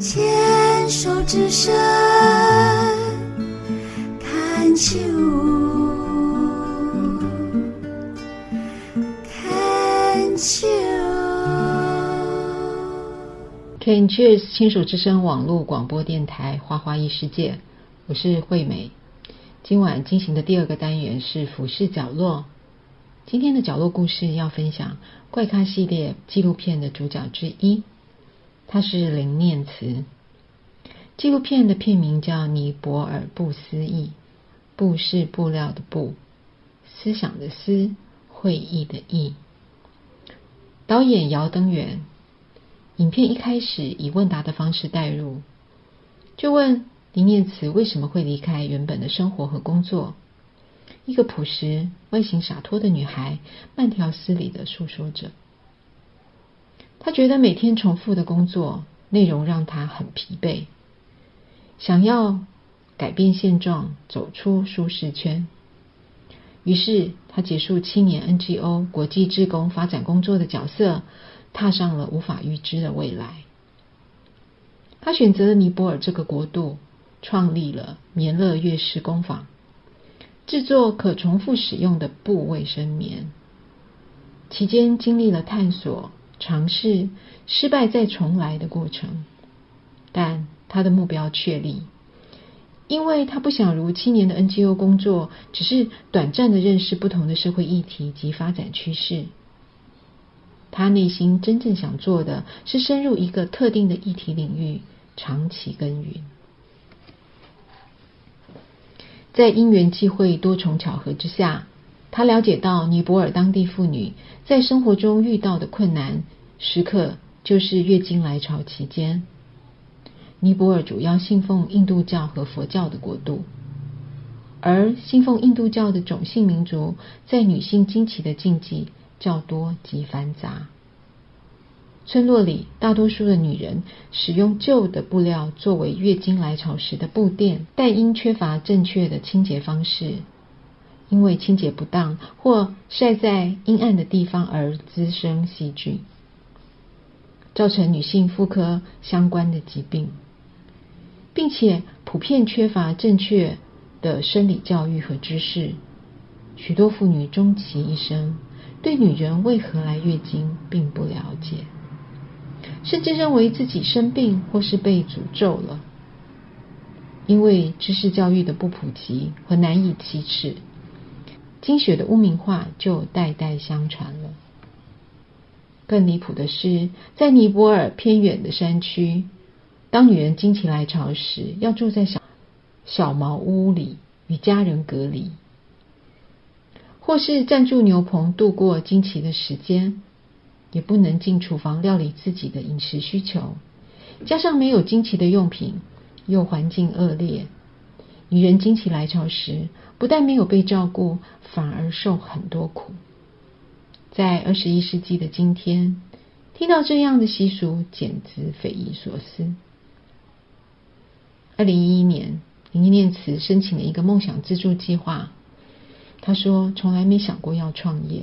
牵手之声看秋，看秋。CanCheers 牵手之声网络广播电台花花异世界，我是惠美。今晚进行的第二个单元是俯视角落。今天的角落故事要分享怪咖系列纪录片的主角之一，他是林念慈。纪录片的片名叫《尼泊尔布思议》，布是布料的布，思想的思，会议的意。导演姚登元。影片一开始以问答的方式带入，就问。林念慈为什么会离开原本的生活和工作？一个朴实、外形洒脱的女孩，慢条斯理地诉说着。她觉得每天重复的工作内容让她很疲惫，想要改变现状，走出舒适圈。于是，她结束七年 NGO 国际志工发展工作的角色，踏上了无法预知的未来。她选择了尼泊尔这个国度。创立了棉乐悦诗工坊，制作可重复使用的布卫生棉。期间经历了探索、尝试、失败再重来的过程，但他的目标确立，因为他不想如七年的 NGO 工作，只是短暂的认识不同的社会议题及发展趋势。他内心真正想做的是深入一个特定的议题领域，长期耕耘。在因缘际会、多重巧合之下，他了解到尼泊尔当地妇女在生活中遇到的困难时刻，就是月经来潮期间。尼泊尔主要信奉印度教和佛教的国度，而信奉印度教的种姓民族在女性经期的禁忌较多及繁杂。村落里大多数的女人使用旧的布料作为月经来潮时的布垫，但因缺乏正确的清洁方式，因为清洁不当或晒在阴暗的地方而滋生细菌，造成女性妇科相关的疾病，并且普遍缺乏正确的生理教育和知识，许多妇女终其一生对女人为何来月经并不了解。甚至认为自己生病或是被诅咒了，因为知识教育的不普及和难以启齿，经血的污名化就代代相传了。更离谱的是，在尼泊尔偏远的山区，当女人经期来潮时，要住在小小茅屋里与家人隔离，或是暂住牛棚度过经期的时间。也不能进厨房料理自己的饮食需求，加上没有经期的用品，又环境恶劣，女人经期来潮时，不但没有被照顾，反而受很多苦。在二十一世纪的今天，听到这样的习俗，简直匪夷所思。二零一一年，林念慈申请了一个梦想资助计划，她说从来没想过要创业。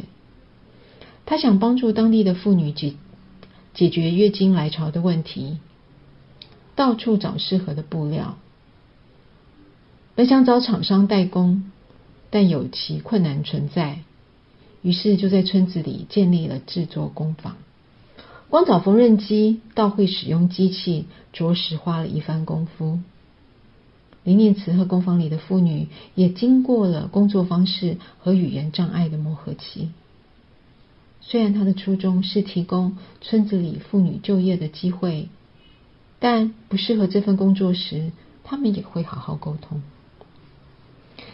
他想帮助当地的妇女解解决月经来潮的问题，到处找适合的布料，本想找厂商代工，但有其困难存在，于是就在村子里建立了制作工坊。光找缝纫机到会使用机器，着实花了一番功夫。林念慈和工坊里的妇女也经过了工作方式和语言障碍的磨合期。虽然他的初衷是提供村子里妇女就业的机会，但不适合这份工作时，他们也会好好沟通。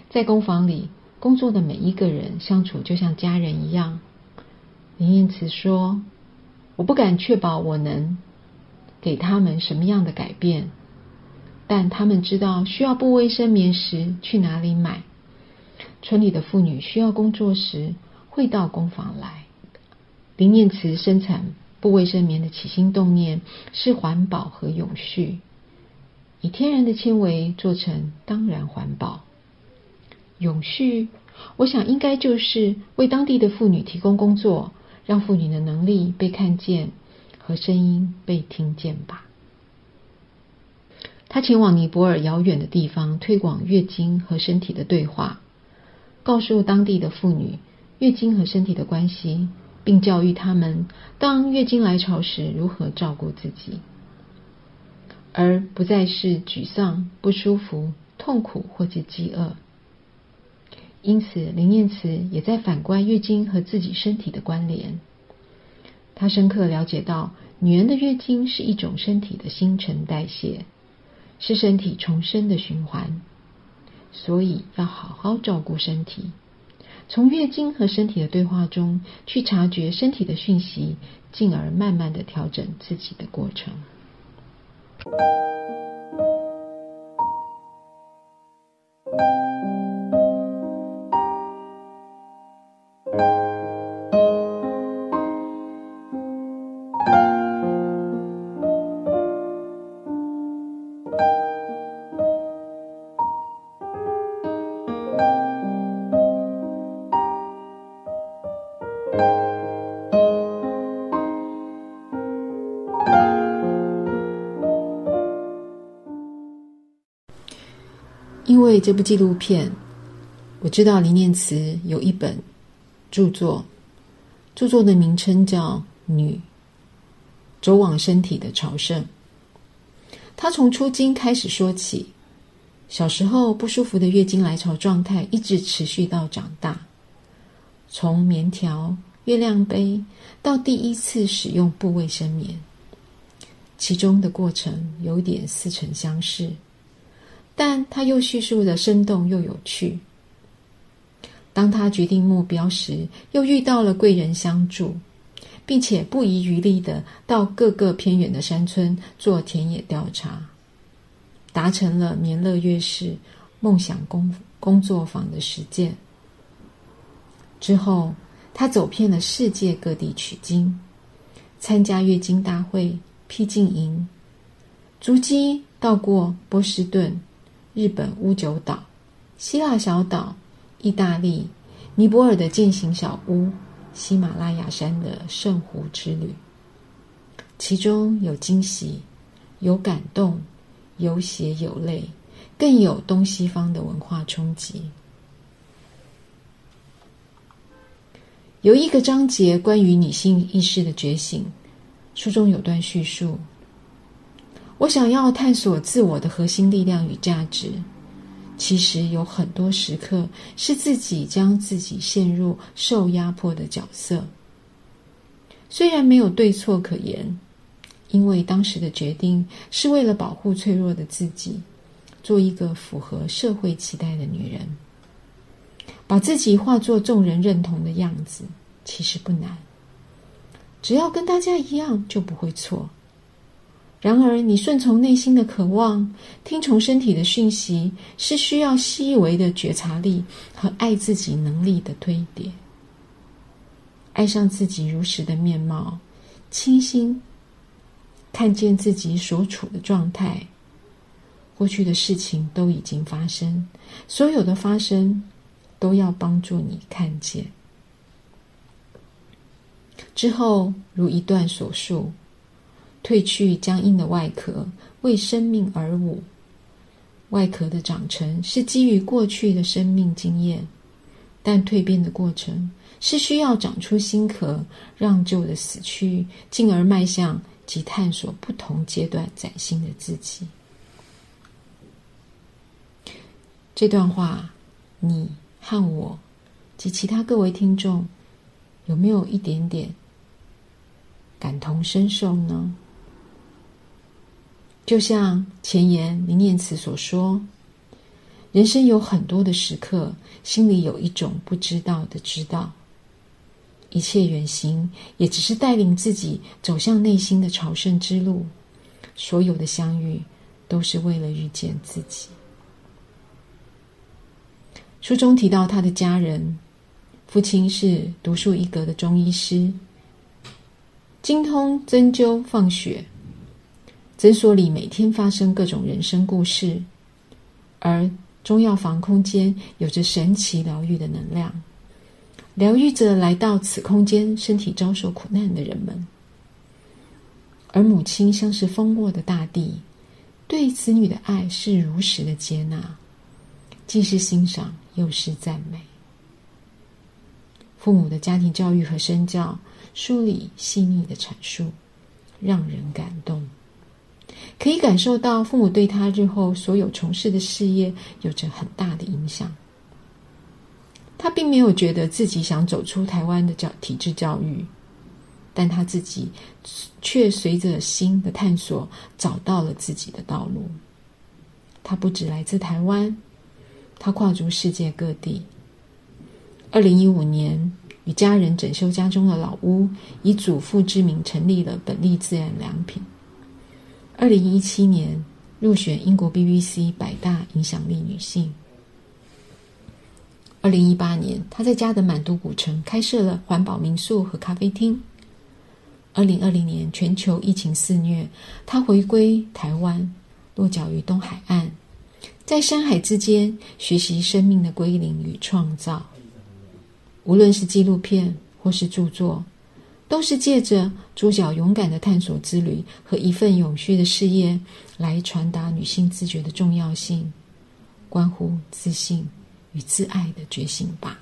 在工坊里工作的每一个人相处就像家人一样。林燕慈说：“我不敢确保我能给他们什么样的改变，但他们知道需要布卫生棉时去哪里买。村里的妇女需要工作时会到工坊来。”林念慈生产布卫生棉的起心动念是环保和永续，以天然的纤维做成，当然环保。永续，我想应该就是为当地的妇女提供工作，让妇女的能力被看见和声音被听见吧。他前往尼泊尔遥远的地方，推广月经和身体的对话，告诉当地的妇女月经和身体的关系，并教育他们当月经来潮时如何照顾自己，而不再是沮丧、不舒服、痛苦或者饥饿。因此，林念慈也在反观月经和自己身体的关联。他深刻了解到，女人的月经是一种身体的新陈代谢。是身体重生的循环，所以要好好照顾身体。从月经和身体的对话中去察觉身体的讯息，进而慢慢的调整自己的过程。为这部纪录片，我知道林念慈有一本著作，著作的名称叫《女走往身体的朝圣》。她从初经开始说起，小时候不舒服的月经来潮状态一直持续到长大，从棉条、月亮杯到第一次使用布卫生棉，其中的过程有点似曾相识。但他又叙述的生动又有趣。当他决定目标时，又遇到了贵人相助，并且不遗余力的到各个偏远的山村做田野调查，达成了年乐月事梦想工工作坊的实践。之后，他走遍了世界各地取经，参加月经大会、僻静营，足迹到过波士顿。日本屋久岛、希腊小岛、意大利、尼泊尔的健行小屋、喜马拉雅山的圣湖之旅，其中有惊喜，有感动，有血有泪，更有东西方的文化冲击。有一个章节关于女性意识的觉醒，书中有段叙述。我想要探索自我的核心力量与价值，其实有很多时刻是自己将自己陷入受压迫的角色。虽然没有对错可言，因为当时的决定是为了保护脆弱的自己，做一个符合社会期待的女人，把自己化作众人认同的样子，其实不难，只要跟大家一样，就不会错。然而，你顺从内心的渴望，听从身体的讯息，是需要细微的觉察力和爱自己能力的堆叠。爱上自己如实的面貌，清新看见自己所处的状态。过去的事情都已经发生，所有的发生都要帮助你看见。之后，如一段所述。褪去僵硬的外壳，为生命而舞。外壳的长成是基于过去的生命经验，但蜕变的过程是需要长出新壳，让旧的死去，进而迈向及探索不同阶段崭新的自己。这段话，你和我及其他各位听众，有没有一点点感同身受呢？就像前言林念慈所说，人生有很多的时刻，心里有一种不知道的知道，一切远行也只是带领自己走向内心的朝圣之路，所有的相遇都是为了遇见自己。书中提到他的家人，父亲是独树一格的中医师，精通针灸放血。诊所里每天发生各种人生故事，而中药房空间有着神奇疗愈的能量，疗愈着来到此空间身体遭受苦难的人们。而母亲像是丰沃的大地，对子女的爱是如实的接纳，既是欣赏又是赞美。父母的家庭教育和身教，书里细腻的阐述，让人感动。可以感受到父母对他日后所有从事的事业有着很大的影响。他并没有觉得自己想走出台湾的教体制教育。但他自己却随着新的探索找到了自己的道路。他不只来自台湾，他跨足世界各地。二零一五年，与家人整修家中的老屋，以祖父之名成立了本利自然良品。二零一七年，入选英国 BBC 百大影响力女性。二零一八年，他在加德满都古城开设了环保民宿和咖啡厅。二零二零年，全球疫情肆虐，他回归台湾，落脚于东海岸，在山海之间学习生命的归零与创造。无论是纪录片或是著作，都是借着主角勇敢的探索之旅和一份永续的事业，来传达女性自觉的重要性，关乎自信与自爱的觉醒吧。